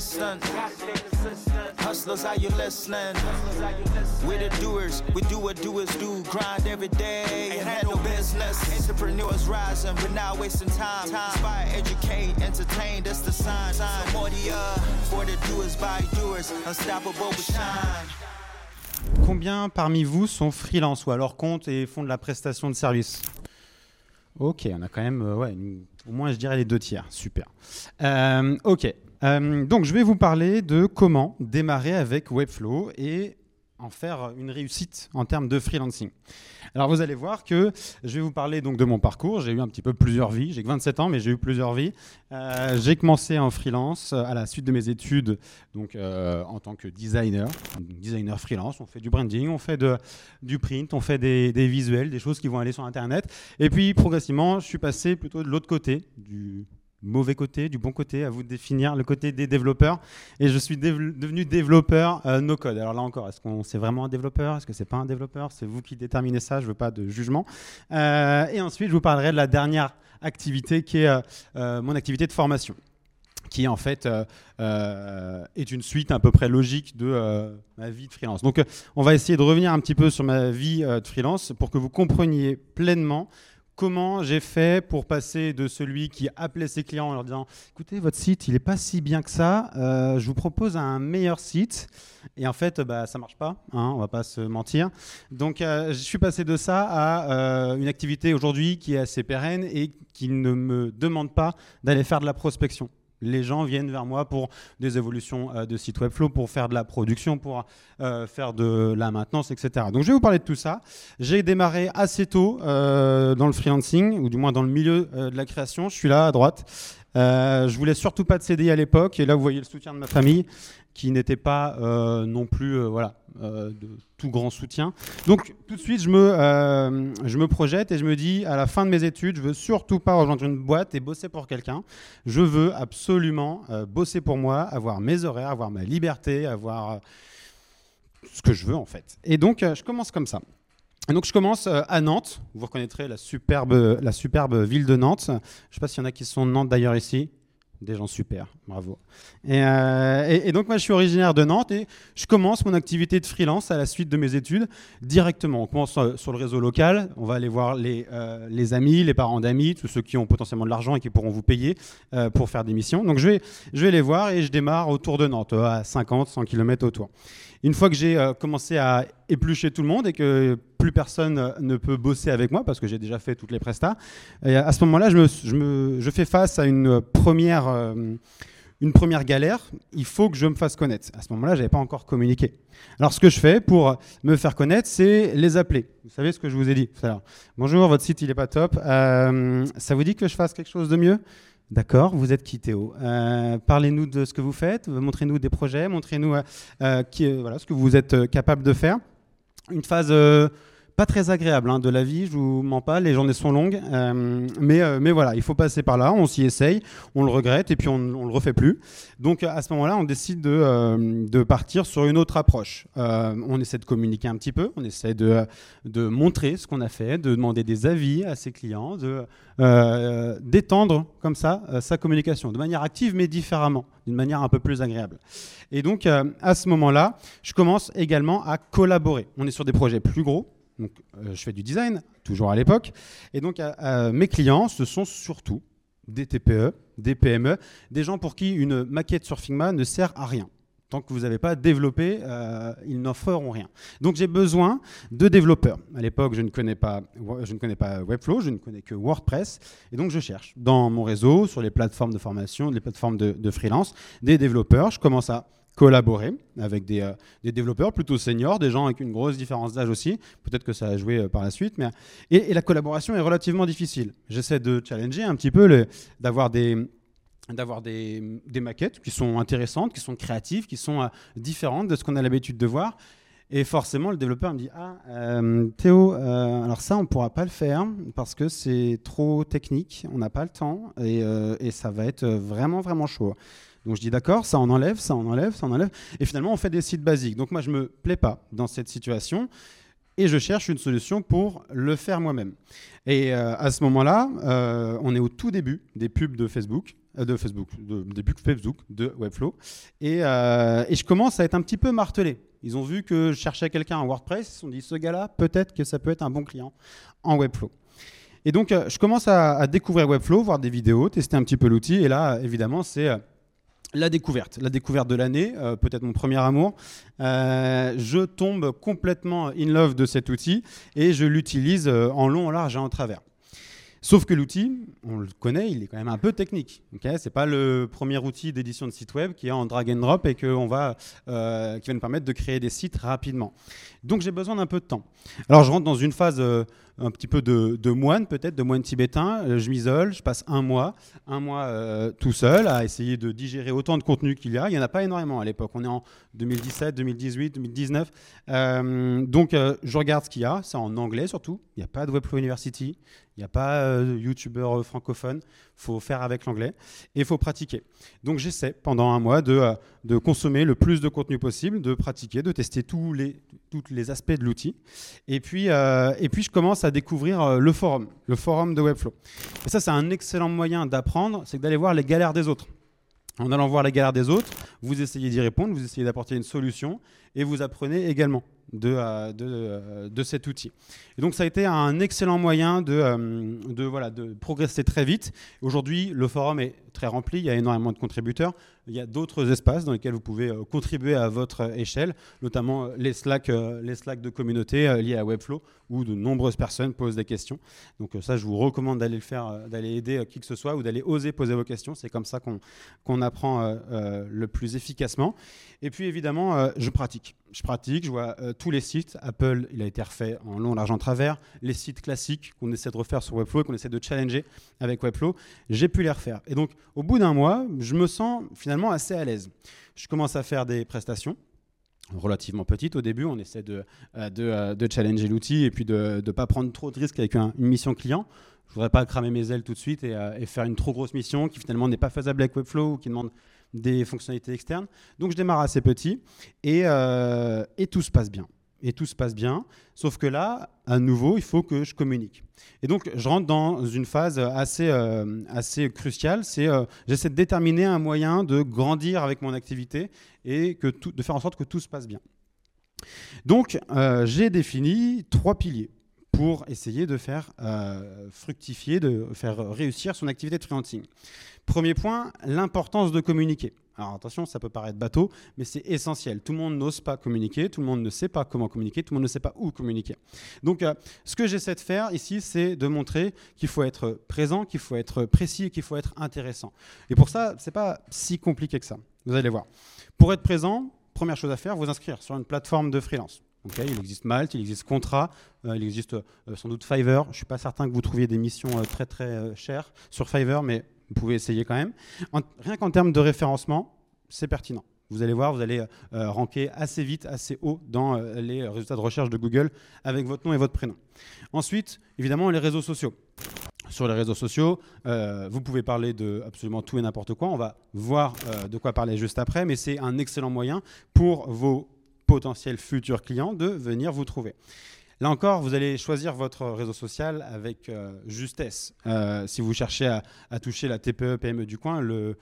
uh. Combien parmi vous sont freelance ou à leur compte et font de la prestation de service? Ok, on a quand même, euh, ouais, au moins je dirais les deux tiers. Super. Euh, ok, Euh, donc je vais vous parler de comment démarrer avec Webflow et en faire une réussite en termes de freelancing. Alors vous allez voir que je vais vous parler donc de mon parcours. J'ai eu un petit peu plusieurs vies. J'ai que 27 ans, mais j'ai eu plusieurs vies. Euh, j'ai commencé en freelance euh, à la suite de mes études, donc en tant que designer, designer freelance. On fait du branding, on fait du print, on fait des visuels, des choses qui vont aller sur Internet. Et puis progressivement, je suis passé plutôt de l'autre côté, du mauvais côté, du bon côté, à vous de définir le côté des développeurs. Et je suis devenu développeur euh, no code. Alors là encore, est-ce qu'on c'est vraiment un développeur? Est-ce que c'est pas un développeur? C'est vous qui déterminez ça. Je veux pas de jugement. Euh, et ensuite, je vous parlerai de la dernière activité qui est euh, mon activité de formation qui en fait est une suite à peu près logique de ma vie de freelance. Donc on va essayer de revenir un petit peu sur ma vie de freelance pour que vous compreniez pleinement comment j'ai fait pour passer de celui qui appelait ses clients en leur disant écoutez votre site il n'est pas si bien que ça, euh, je vous propose un meilleur site et en fait bah, ça marche pas, hein, on va pas se mentir. Donc euh, je suis passé de ça à euh, une activité aujourd'hui qui est assez pérenne et qui ne me demande pas d'aller faire de la prospection. Les gens viennent vers moi pour des évolutions euh, de site Webflow, pour faire de la production, pour euh, faire de la maintenance, etc. Donc je vais vous parler de tout ça. J'ai démarré assez tôt euh, dans le freelancing, ou du moins dans le milieu de la création. Je suis là à droite. Je voulais surtout pas de CDI à l'époque, et là vous voyez le soutien de ma famille, qui n'était pas euh, non plus euh, voilà, euh, de tout grand soutien. Donc tout de suite, je me, je me projette et je me dis, à la fin de mes études, je veux surtout pas rejoindre une boîte et bosser pour quelqu'un. Je veux absolument bosser pour moi, avoir mes horaires, avoir ma liberté, avoir ce que je veux en fait. Et donc, je commence comme ça. Et donc, je commence à Nantes. Vous reconnaîtrez la superbe, la superbe ville de Nantes. Je ne sais pas s'il y en a qui sont de Nantes d'ailleurs ici. Des gens super, bravo. Et, euh, et- donc moi je suis originaire de Nantes et je commence mon activité de freelance à la suite de mes études directement. On commence euh, sur le réseau local, on va aller voir les, euh, les amis, les parents d'amis, tous ceux qui ont potentiellement de l'argent et qui pourront vous payer pour faire des missions. Donc je vais, je vais les voir et je démarre autour de Nantes, à 50, 100 km autour. Une fois que j'ai euh, commencé à éplucher tout le monde et que plus personne euh, ne peut bosser avec moi parce que j'ai déjà fait toutes les prestats, et à ce moment-là, je, fais face à une première, euh, une première galère. Il faut que je me fasse connaître. À ce moment-là, je n'avais pas encore communiqué. Alors, ce que je fais pour me faire connaître, c'est les appeler. Vous savez ce que je vous ai dit tout à l'heure. Bonjour, votre site, il n'est pas top. Ça vous dit que je fasse quelque chose de mieux? D'accord, vous êtes qui Théo Euh, Parlez-nous de ce que vous faites, montrez-nous des projets, montrez-nous euh, euh, ce que vous êtes capable de faire. Une phase pas très agréable hein, de la vie, je vous mens pas, les journées sont longues, euh, mais, euh, mais voilà, il faut passer par là, on s'y essaye, on le regrette et puis on ne le refait plus. Donc à ce moment-là, on décide de, euh, de partir sur une autre approche. On essaie de communiquer un petit peu, on essaie de, de montrer ce qu'on a fait, de demander des avis à ses clients, de d'étendre comme ça sa communication de manière active mais différemment, d'une manière un peu plus agréable. Et donc à ce moment-là, je commence également à collaborer. On est sur des projets plus gros. Euh, je fais du design, toujours à l'époque. Et donc, euh, mes clients, ce sont surtout des TPE, des PME, des gens pour qui une maquette sur Figma ne sert à rien. Tant que vous n'avez pas développé, euh, ils n'en feront rien. Donc j'ai besoin de développeurs. À l'époque, je ne connais pas, je ne connais pas Webflow, je ne connais que WordPress, et donc je cherche dans mon réseau, sur les plateformes de formation, les plateformes de, de freelance, des développeurs. Je commence à collaborer avec des, euh, des développeurs plutôt seniors, des gens avec une grosse différence d'âge aussi. Peut-être que ça a joué euh, par la suite, mais et, la collaboration est relativement difficile. J'essaie de challenger un petit peu, d'avoir des maquettes qui sont intéressantes, qui sont créatives, qui sont euh, différentes de ce qu'on a l'habitude de voir. Et forcément, le développeur me dit Ah, Théo, alors ça, on ne pourra pas le faire parce que c'est trop technique, on n'a pas le temps et ça va être vraiment, vraiment chaud. Donc je dis d'accord, ça on enlève, ça on enlève, ça on enlève. Et finalement, on fait des sites basiques. Donc moi, je me plais pas dans cette situation et je cherche une solution pour le faire moi-même. Et euh, à ce moment-là, euh, on est au tout début des pubs de Facebook. euh, de Facebook, de, début Facebook, de Webflow. Et, je commence à être un petit peu martelé. Ils ont vu que je cherchais quelqu'un en WordPress, ils se dit, ce gars-là, peut-être que ça peut être un bon client en Webflow. Et donc, je commence à, découvrir Webflow, voir des vidéos, tester un petit peu l'outil. Et là, évidemment, c'est la découverte, la découverte de l'année, euh, peut-être mon premier amour. Euh, je tombe complètement in love de cet outil et je l'utilise euh, en long, en large et en travers. Sauf que l'outil, on le connaît, il est quand même un peu technique. Ce n'est pas le premier outil d'édition de site web qui est en drag and drop et qui va nous permettre de créer des sites rapidement. Donc j'ai besoin d'un peu de temps. Alors je rentre dans une phase un petit peu de, moine, peut-être, de moine tibétain. Euh, je m'isole, je passe un mois, un mois euh, tout seul à essayer de digérer autant de contenu qu'il y a. Il n'y en a pas énormément à l'époque. On est en 2017, 2018, 2019. donc, euh, je regarde ce qu'il y a. C'est en anglais surtout. Il n'y a pas de Webflow University. Il n'y a pas de youtubeur francophone. Faut faire avec l'anglais et faut pratiquer. Donc, j'essaie pendant un mois de, de consommer le plus de contenu possible, de pratiquer, de tester tous les, tous les aspects de l'outil. Et, puis et puis, je commence à découvrir euh, le forum, le forum de Webflow. Et ça, c'est un excellent moyen d'apprendre, c'est d'aller voir les galères des autres. En allant voir les galères des autres, vous essayez d'y répondre, vous essayez d'apporter une solution et vous apprenez également de, euh, euh, de, cet outil. Et donc ça a été un excellent moyen de, de, voilà, de progresser très vite. Aujourd'hui, le forum est très rempli, il y a énormément de contributeurs. Il y a d'autres espaces dans lesquels vous pouvez euh, contribuer à votre échelle, notamment euh, les Slack, euh, les Slack de communauté liés à Webflow, où de nombreuses personnes posent des questions. Donc ça, je vous recommande d'aller le faire, d'aller aider qui que ce soit, ou d'aller oser poser vos questions. C'est comme ça qu'on apprend le plus efficacement. Et puis évidemment, je pratique. Je pratique, je vois tous les sites. Apple, il a été refait en long, large, en travers. Les sites classiques qu'on essaie de refaire sur Webflow et qu'on essaie de challenger avec Webflow, j'ai pu les refaire. Et donc, au bout d'un mois, je me sens finalement assez à l'aise. Je commence à faire des prestations relativement petites au début. On essaie de, euh, euh, de, challenger l'outil et puis de ne pas prendre trop de risques avec une mission client. Je ne voudrais pas cramer mes ailes tout de suite euh, et, faire une trop grosse mission qui finalement n'est pas faisable avec Webflow ou qui demande des fonctionnalités externes. Donc je démarre assez petit et, et tout se passe bien et tout se passe bien. Sauf que là, à nouveau, il faut que je communique. Et donc, je rentre dans une phase assez, euh, cruciale. C'est euh, j'essaie de déterminer un moyen de grandir avec mon activité et de faire en sorte que tout se passe bien. Donc, euh, j'ai défini trois piliers pour essayer de faire fructifier, de faire réussir son activité de freelancing. Premier point, l'importance de communiquer. Alors attention, ça peut paraître bateau, mais c'est essentiel. Tout le monde n'ose pas communiquer, tout le monde ne sait pas comment communiquer, tout le monde ne sait pas où communiquer. Donc euh, ce que j'essaie de faire ici, c'est de montrer qu'il faut être présent, qu'il faut être précis qu'il faut être intéressant. Et pour ça, ce n'est pas si compliqué que ça. Vous allez voir. Pour être présent, première chose à faire, vous inscrire sur une plateforme de freelance. Il existe Malte, il existe Contrat, euh, il existe euh, sans doute Fiverr. Je ne suis pas certain que vous trouviez des missions très très chères sur Fiverr, mais vous pouvez essayer quand même. rien qu'en termes de référencement, c'est pertinent. Vous allez voir, vous allez euh, ranker assez vite, assez haut dans euh, les résultats de recherche de Google avec votre nom et votre prénom. Ensuite, évidemment, les réseaux sociaux. Sur les réseaux sociaux, euh, vous pouvez parler de absolument tout et n'importe quoi. On va voir de quoi parler juste après, mais c'est un excellent moyen pour vos potentiels futurs clients de venir vous trouver. Là encore, vous allez choisir votre réseau social avec euh, justesse. Euh, si vous cherchez à, toucher la TPE, PME du coin, le,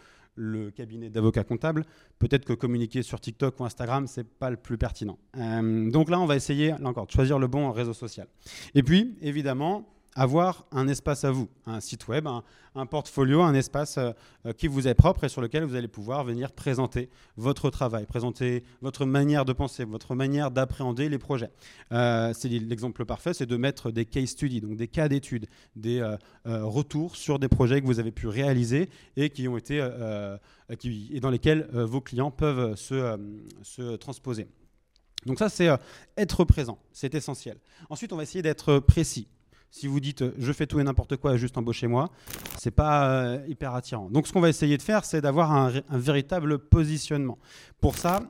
cabinet d'avocats comptables, peut-être que communiquer sur TikTok ou Instagram, c'est pas le plus pertinent. Euh, donc là, on va essayer, là encore, de choisir le bon réseau social. Et puis, évidemment, avoir un espace à vous, un site web, un, portfolio, un espace euh, euh, qui vous est propre et sur lequel vous allez pouvoir venir présenter votre travail, présenter votre manière de penser, votre manière d'appréhender les projets. Euh, c'est l'exemple parfait, c'est de mettre des case studies, donc des cas d'études, des retours sur des projets que vous avez pu réaliser et qui ont été qui, et dans lesquels vos clients peuvent se, se transposer. Donc ça, c'est être présent, c'est essentiel. Ensuite, on va essayer d'être précis. Si vous dites euh, je fais tout et n'importe quoi juste embauchez-moi, c'est pas euh, hyper attirant. Donc ce qu'on va essayer de faire, c'est d'avoir un, véritable positionnement. Pour ça,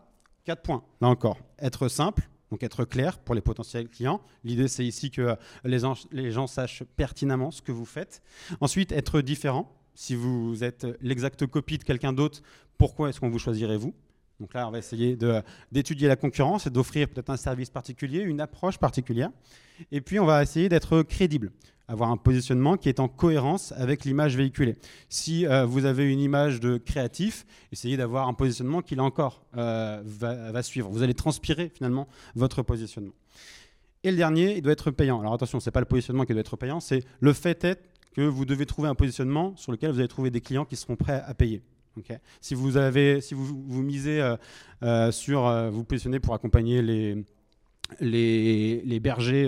quatre points. Là encore, être simple, donc être clair pour les potentiels clients. L'idée, c'est ici que les gens, les gens sachent pertinemment ce que vous faites. Ensuite, être différent. Si vous êtes l'exacte copie de quelqu'un d'autre, pourquoi est-ce qu'on vous choisirait vous? Donc là, on va essayer d'étudier la concurrence et d'offrir peut-être un service particulier, une approche particulière. Et puis, on va essayer d'être crédible avoir un positionnement qui est en cohérence avec l'image véhiculée. Si euh, vous avez une image de créatif, essayez d'avoir un positionnement qui, là encore, euh, va, suivre. Vous allez transpirer finalement votre positionnement. Et le dernier, il doit être payant. Alors attention, ce n'est pas le positionnement qui doit être payant, c'est le fait est que vous devez trouver un positionnement sur lequel vous allez trouver des clients qui seront prêts à payer. Si vous, avez, si vous, vous misez euh, sur, vous positionnez pour accompagner les, les, les bergers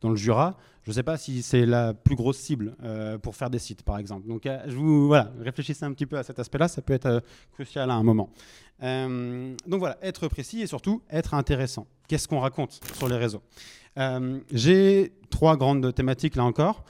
dans le Jura, je ne sais pas si c'est la plus grosse cible euh, pour faire des sites, par exemple. Donc, euh, je vous voilà, réfléchissez un petit peu à cet aspect-là, ça peut être euh, crucial à un moment. donc voilà, être précis et surtout être intéressant. Qu'est-ce qu'on raconte sur les réseaux? J'ai trois grandes thématiques là encore.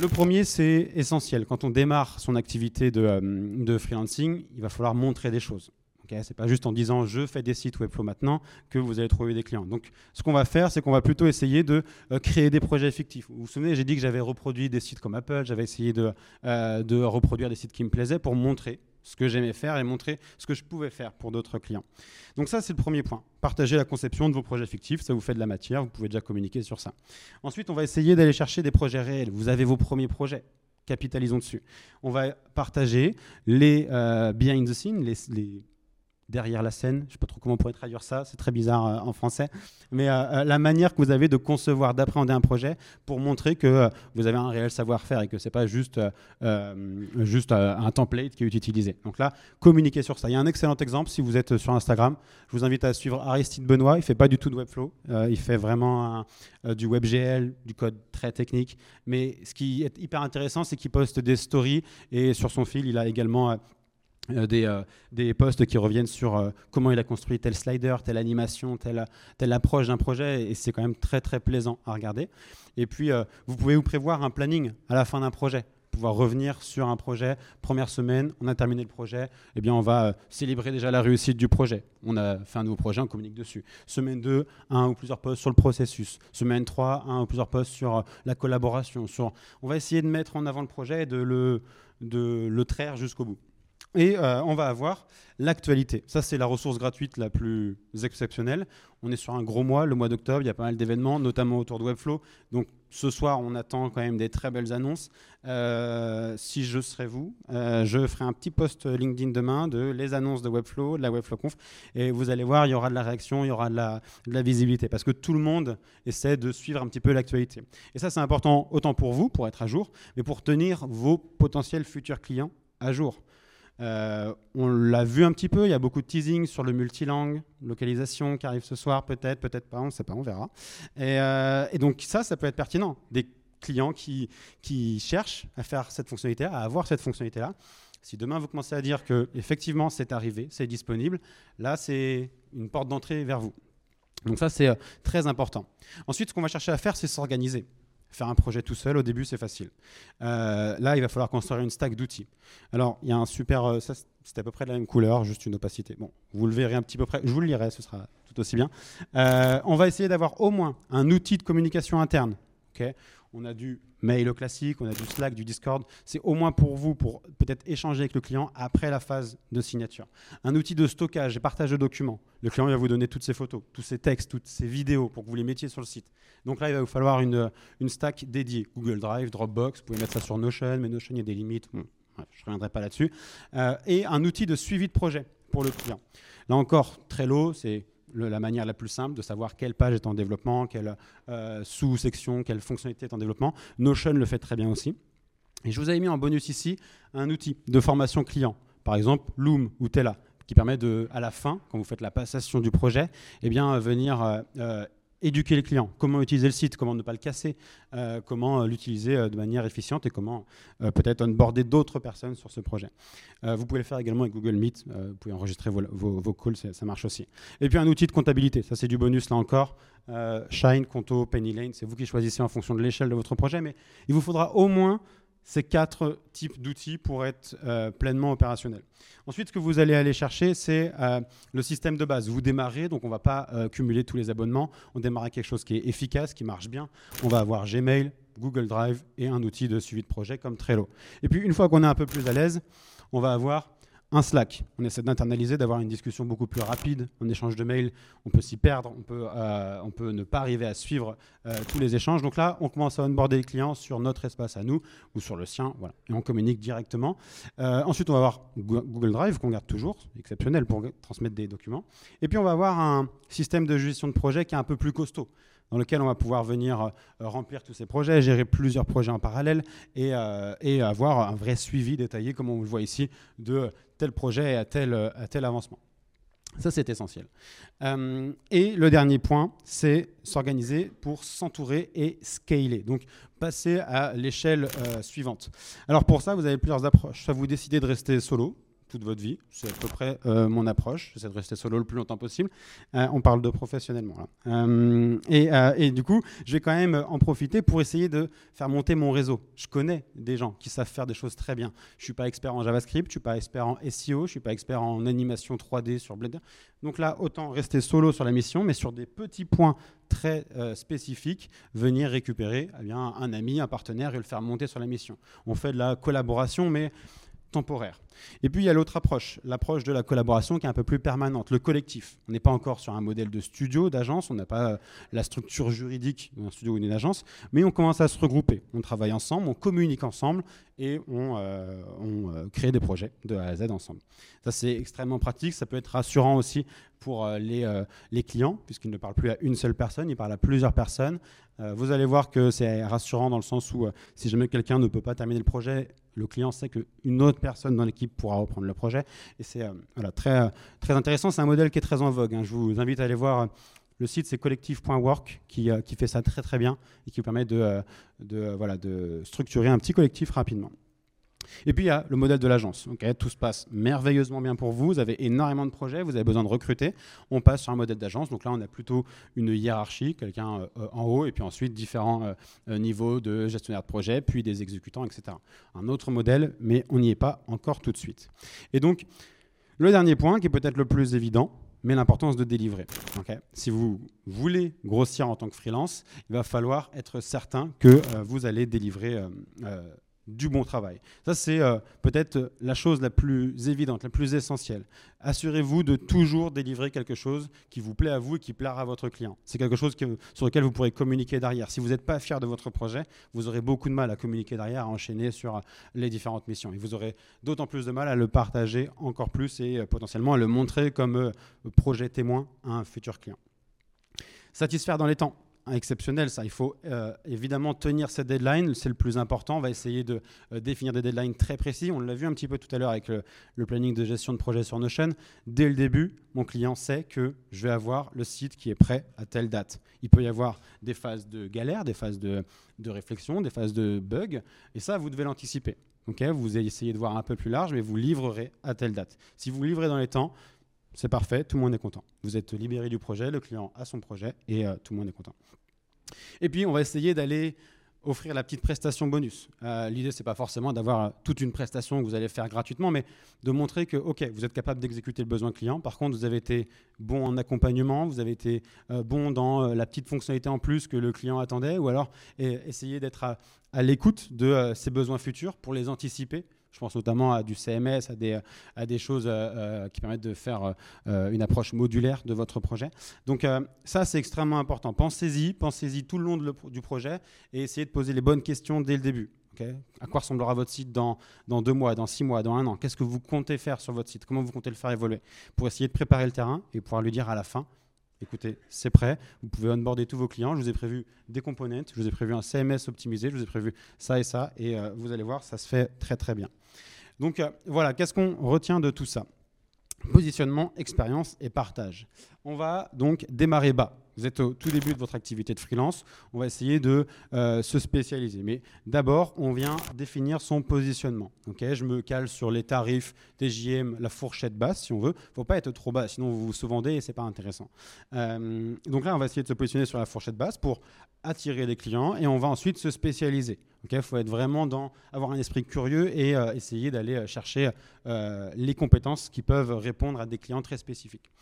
Le premier, c'est essentiel. Quand on démarre son activité de, de freelancing, il va falloir montrer des choses. Ce c'est pas juste en disant je fais des sites Webflow maintenant que vous allez trouver des clients. Donc, ce qu'on va faire, c'est qu'on va plutôt essayer de euh, créer des projets fictifs. Vous vous souvenez, j'ai dit que j'avais reproduit des sites comme Apple, j'avais essayé de, euh, de reproduire des sites qui me plaisaient pour montrer ce que j'aimais faire et montrer ce que je pouvais faire pour d'autres clients. Donc ça, c'est le premier point. Partagez la conception de vos projets fictifs, ça vous fait de la matière, vous pouvez déjà communiquer sur ça. Ensuite, on va essayer d'aller chercher des projets réels. Vous avez vos premiers projets capitalisons dessus. On va partager les euh, behind the scenes, les, les derrière la scène. Je ne sais pas trop comment on pourrait traduire ça, c'est très bizarre euh, en français. Mais euh, euh, la manière que vous avez de concevoir, d'appréhender un projet pour montrer que vous avez un réel savoir-faire et que ce n'est pas juste, juste un template qui est utilisé. Donc là, communiquez sur ça. Il y a un excellent exemple si vous êtes sur Instagram. Je vous invite à suivre Aristide Benoît. Il ne fait pas du tout de Webflow. il fait vraiment du WebGL, du code très technique. Mais ce qui est hyper intéressant, c'est qu'il poste des stories et sur son fil, il a également euh, des, euh, des, posts qui reviennent sur euh, comment il a construit tel slider, telle animation, telle, approche d'un projet, et c'est quand même très très plaisant à regarder. Et puis, vous pouvez vous prévoir un planning à la fin d'un projet, pouvoir revenir sur un projet, première semaine, on a terminé le projet, eh bien on va célébrer déjà la réussite du projet. On a fait un nouveau projet, on communique dessus. Semaine 2, un ou plusieurs posts sur le processus. Semaine 3, un ou plusieurs posts sur la collaboration. Sur... On va essayer de mettre en avant le projet et de le traire jusqu'au bout. Et euh, on va avoir l'actualité. Ça, c'est la ressource gratuite la plus exceptionnelle. On est sur un gros mois, le mois d'octobre, il y a pas mal d'événements, notamment autour de Webflow. Donc ce soir, on attend quand même des très belles annonces. Euh, si je serais vous, euh, je ferai un petit post LinkedIn demain de les annonces de Webflow, de la Webflow Conf. Et vous allez voir, il y aura de la réaction, il y aura de la, de la visibilité. Parce que tout le monde essaie de suivre un petit peu l'actualité. Et ça, c'est important autant pour vous, pour être à jour, mais pour tenir vos potentiels futurs clients à jour. Euh, on l'a vu un petit peu, il y a beaucoup de teasing sur le multilangue, localisation qui arrive ce soir, peut-être, peut-être pas, on ne sait pas, on verra. Euh, et, donc ça, ça peut être pertinent. Des clients qui, qui cherchent à faire cette fonctionnalité, à avoir cette fonctionnalité-là. Si demain vous commencez à dire que effectivement c'est arrivé, c'est disponible, là c'est une porte d'entrée vers vous. Donc ça c'est euh, très important. Ensuite, ce qu'on va chercher à faire, c'est s'organiser. Faire un projet tout seul, au début, c'est facile. Euh, là, il va falloir construire une stack d'outils. Alors, il y a un super. Euh, ça, c'est à peu près de la même couleur, juste une opacité. Bon, vous le verrez un petit peu près. Je vous le lirai, ce sera tout aussi bien. Euh, on va essayer d'avoir au moins un outil de communication interne. ok? On a du mail classique, on a du Slack, du Discord. C'est au moins pour vous, pour peut-être échanger avec le client après la phase de signature. Un outil de stockage et partage de documents. Le client va vous donner toutes ses photos, tous ses textes, toutes ses vidéos pour que vous les mettiez sur le site. Donc là, il va vous falloir une, stack dédiée. Google Drive, Dropbox, vous pouvez mettre ça sur Notion, mais Notion, il y a des limites. je ne reviendrai pas là-dessus. Euh, et un outil de suivi de projet pour le client. Là encore, Trello, c'est la manière la plus simple de savoir quelle page est en développement, quelle euh, sous-section, quelle fonctionnalité est en développement. Notion le fait très bien aussi. Et je vous avais mis en bonus ici un outil de formation client, par exemple Loom ou Tela, qui permet de, à la fin, quand vous faites la passation du projet, eh bien, venir euh, euh, éduquer les clients, comment utiliser le site, comment ne pas le casser, euh, comment euh, l'utiliser euh, de manière efficiente et comment peut-être onboarder d'autres personnes sur ce projet. vous pouvez le faire également avec Google Meet, vous pouvez enregistrer vos, vos, calls, ça marche aussi. Et puis un outil de comptabilité, ça c'est du bonus là encore. Shine, Conto, Penny Lane, c'est vous qui choisissez en fonction de l'échelle de votre projet, mais il vous faudra au moins ces quatre types d'outils pour être euh, pleinement opérationnel. Ensuite, ce que vous allez aller chercher, c'est euh, le système de base. Vous démarrez, donc on ne va pas euh, cumuler tous les abonnements. On démarre quelque chose qui est efficace, qui marche bien. On va avoir Gmail, Google Drive et un outil de suivi de projet comme Trello. Et puis, une fois qu'on est un peu plus à l'aise, on va avoir un Slack. On essaie d'internaliser, d'avoir une discussion beaucoup plus rapide. En échange de mails, on peut s'y perdre, on peut, euh, on peut ne pas arriver à suivre euh, tous les échanges. Donc là, on commence à onboarder les clients sur notre espace à nous ou sur le sien, voilà, et on communique directement. Euh, ensuite, on va avoir Google Drive qu'on garde toujours, exceptionnel pour transmettre des documents. Et puis, on va avoir un système de gestion de projet qui est un peu plus costaud dans lequel on va pouvoir venir euh, remplir tous ces projets, gérer plusieurs projets en parallèle et, euh, et, avoir un vrai suivi détaillé, comme on le voit ici, de tel projet à tel, à tel avancement. Ça, c'est essentiel. Euh, et le dernier point, c'est s'organiser pour s'entourer et scaler. Donc, passer à l'échelle suivante. Alors, pour ça, vous avez plusieurs approches. Soit vous décidez de rester solo, toute votre vie. C'est à peu près euh, mon approche. J'essaie de rester solo le plus longtemps possible. Euh, on parle de professionnellement. Euh, et, du coup, je vais quand même en profiter pour essayer de faire monter mon réseau. Je connais des gens qui savent faire des choses très bien. Je suis pas expert en JavaScript, je suis pas expert en SEO, je suis pas expert en animation 3D sur Blender. Donc là, autant rester solo sur la mission, mais sur des petits points très spécifiques, venir récupérer eh bien, un ami, un partenaire et le faire monter sur la mission. On fait de la collaboration, mais temporaire. Et puis il y a l'autre approche, l'approche de la collaboration qui est un peu plus permanente, le collectif. On n'est pas encore sur un modèle de studio, d'agence, on n'a pas euh, la structure juridique d'un studio ou d'une agence, mais on commence à se regrouper. On travaille ensemble, on communique ensemble et on, euh, crée des projets de A à Z ensemble. Ça c'est extrêmement pratique, ça peut être rassurant aussi pour les, les clients, puisqu'ils ne parlent plus à une seule personne, ils parlent à plusieurs personnes. vous allez voir que c'est rassurant dans le sens où si jamais quelqu'un ne peut pas terminer le projet, le client sait qu'une autre personne dans l'équipe pourra reprendre le projet. Et c'est euh, voilà, très, très intéressant. C'est un modèle qui est très en vogue. Hein. Je vous invite à aller voir. Euh, le site, c'est collectif.work qui, euh, qui, fait ça très très bien et qui permet de, de, voilà, de structurer un petit collectif rapidement. Et puis il y a le modèle de l'agence. tout se passe merveilleusement bien pour vous. Vous avez énormément de projets, vous avez besoin de recruter. On passe sur un modèle d'agence. Donc là, on a plutôt une hiérarchie, quelqu'un euh, en haut, et puis ensuite différents euh, euh, niveaux de gestionnaire de projet, puis des exécutants, etc. Un autre modèle, mais on n'y est pas encore tout de suite. Et donc, le dernier point, qui est peut-être le plus évident, mais l'importance de délivrer. si vous voulez grossir en tant que freelance, il va falloir être certain que vous allez délivrer du bon travail. Ça, c'est euh, peut-être la chose la plus évidente, la plus essentielle. Assurez-vous de toujours délivrer quelque chose qui vous plaît à vous et qui plaira à votre client. C'est quelque chose sur lequel vous pourrez communiquer derrière. Si vous n'êtes pas fier de votre projet, vous aurez beaucoup de mal à communiquer derrière, à enchaîner sur les différentes missions. Et vous aurez d'autant plus de mal à le partager encore plus et euh, potentiellement à le montrer comme euh, projet témoin à un futur client. Satisfaire dans les temps exceptionnel, ça. Il faut euh, évidemment tenir cette deadline, c'est le plus important. On va essayer de euh, définir des deadlines très précis. On l'a vu un petit peu tout à l'heure avec le, planning de gestion de projet sur Notion. Dès le début, mon client sait que je vais avoir le site qui est prêt à telle date. Il peut y avoir des phases de galère, des phases de, de réflexion, des phases de bug, et ça, vous devez l'anticiper. vous essayez de voir un peu plus large, mais vous livrerez à telle date. Si vous livrez dans les temps, c'est parfait, tout le monde est content. Vous êtes libéré du projet, le client a son projet et euh, tout le monde est content. Et puis, on va essayer d'aller offrir la petite prestation bonus. Euh, L'idée, c'est pas forcément d'avoir toute une prestation que vous allez faire gratuitement, mais de montrer que, OK, vous êtes capable d'exécuter le besoin client. Par contre, vous avez été bon en accompagnement, vous avez été euh, bon dans euh, la petite fonctionnalité en plus que le client attendait, ou alors essayer d'être à, à l'écoute de ses besoins futurs pour les anticiper je pense notamment à du CMS, à des, à des choses euh, euh, qui permettent de faire euh, une approche modulaire de votre projet. Donc ça, c'est extrêmement important. Pensez-y, pensez-y tout le long du projet et essayez de poser les bonnes questions dès le début. à quoi ressemblera votre site dans, dans deux mois, dans six mois, dans un an? Qu'est-ce que vous comptez faire sur votre site? Comment vous comptez le faire évoluer? Pour essayer de préparer le terrain et pouvoir lui dire à la fin écoutez, c'est prêt, vous pouvez onboarder tous vos clients, je vous ai prévu des components, je vous ai prévu un CMS optimisé, je vous ai prévu ça et ça, et euh, vous allez voir, ça se fait très très bien. Donc euh, voilà, qu'est-ce qu'on retient de tout ça? Positionnement, expérience et partage. On va donc démarrer bas. Vous êtes au tout début de votre activité de freelance. On va essayer de euh, se spécialiser. Mais d'abord, on vient définir son positionnement. je me cale sur les tarifs, TJM, la fourchette basse, si on veut. Il ne faut pas être trop bas, sinon vous vous vendez et ce n'est pas intéressant. Euh, donc là, on va essayer de se positionner sur la fourchette basse pour attirer des clients et on va ensuite se spécialiser. Il faut être vraiment dans avoir un esprit curieux et euh, essayer d'aller chercher les compétences qui peuvent répondre à des clients très spécifiques.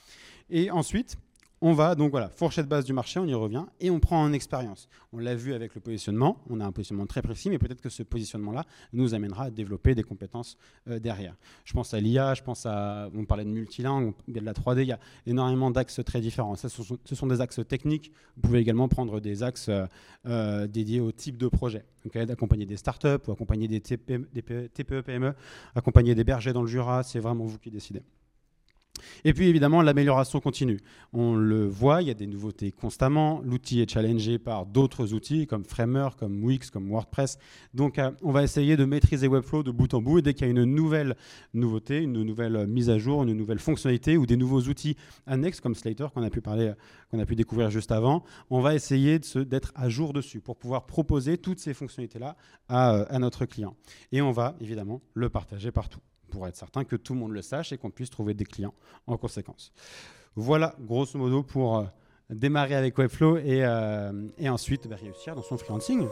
Et ensuite, on va donc voilà, fourchette basse du marché, on y revient, et on prend en expérience. On l'a vu avec le positionnement, on a un positionnement très précis, mais peut-être que ce positionnement-là nous amènera à développer des compétences euh, derrière. Je pense à l'IA, je pense à, on parlait de multilingue, de la 3D, il y a énormément d'axes très différents. ce, sont, des axes techniques, vous pouvez également prendre des axes euh, euh, dédiés au type de projet, d'accompagner des startups ou accompagner des TPE, PME, accompagner des bergers dans le Jura, c'est vraiment vous qui décidez. Et puis évidemment, l'amélioration continue. On le voit, il y a des nouveautés constamment. L'outil est challengé par d'autres outils comme Framer, comme Wix, comme WordPress. Donc euh, on va essayer de maîtriser Webflow de bout en bout. Et dès qu'il y a une nouvelle nouveauté, une nouvelle mise à jour, une nouvelle fonctionnalité ou des nouveaux outils annexes comme Slater qu'on a pu parler, qu'on a pu découvrir juste avant, on va essayer d'être à jour dessus pour pouvoir proposer toutes ces fonctionnalités-là à, à notre client. Et on va évidemment le partager partout pour être certain que tout le monde le sache et qu'on puisse trouver des clients en conséquence. Voilà, grosso modo, pour euh, démarrer avec Webflow et, euh, ensuite bah, réussir dans son freelancing.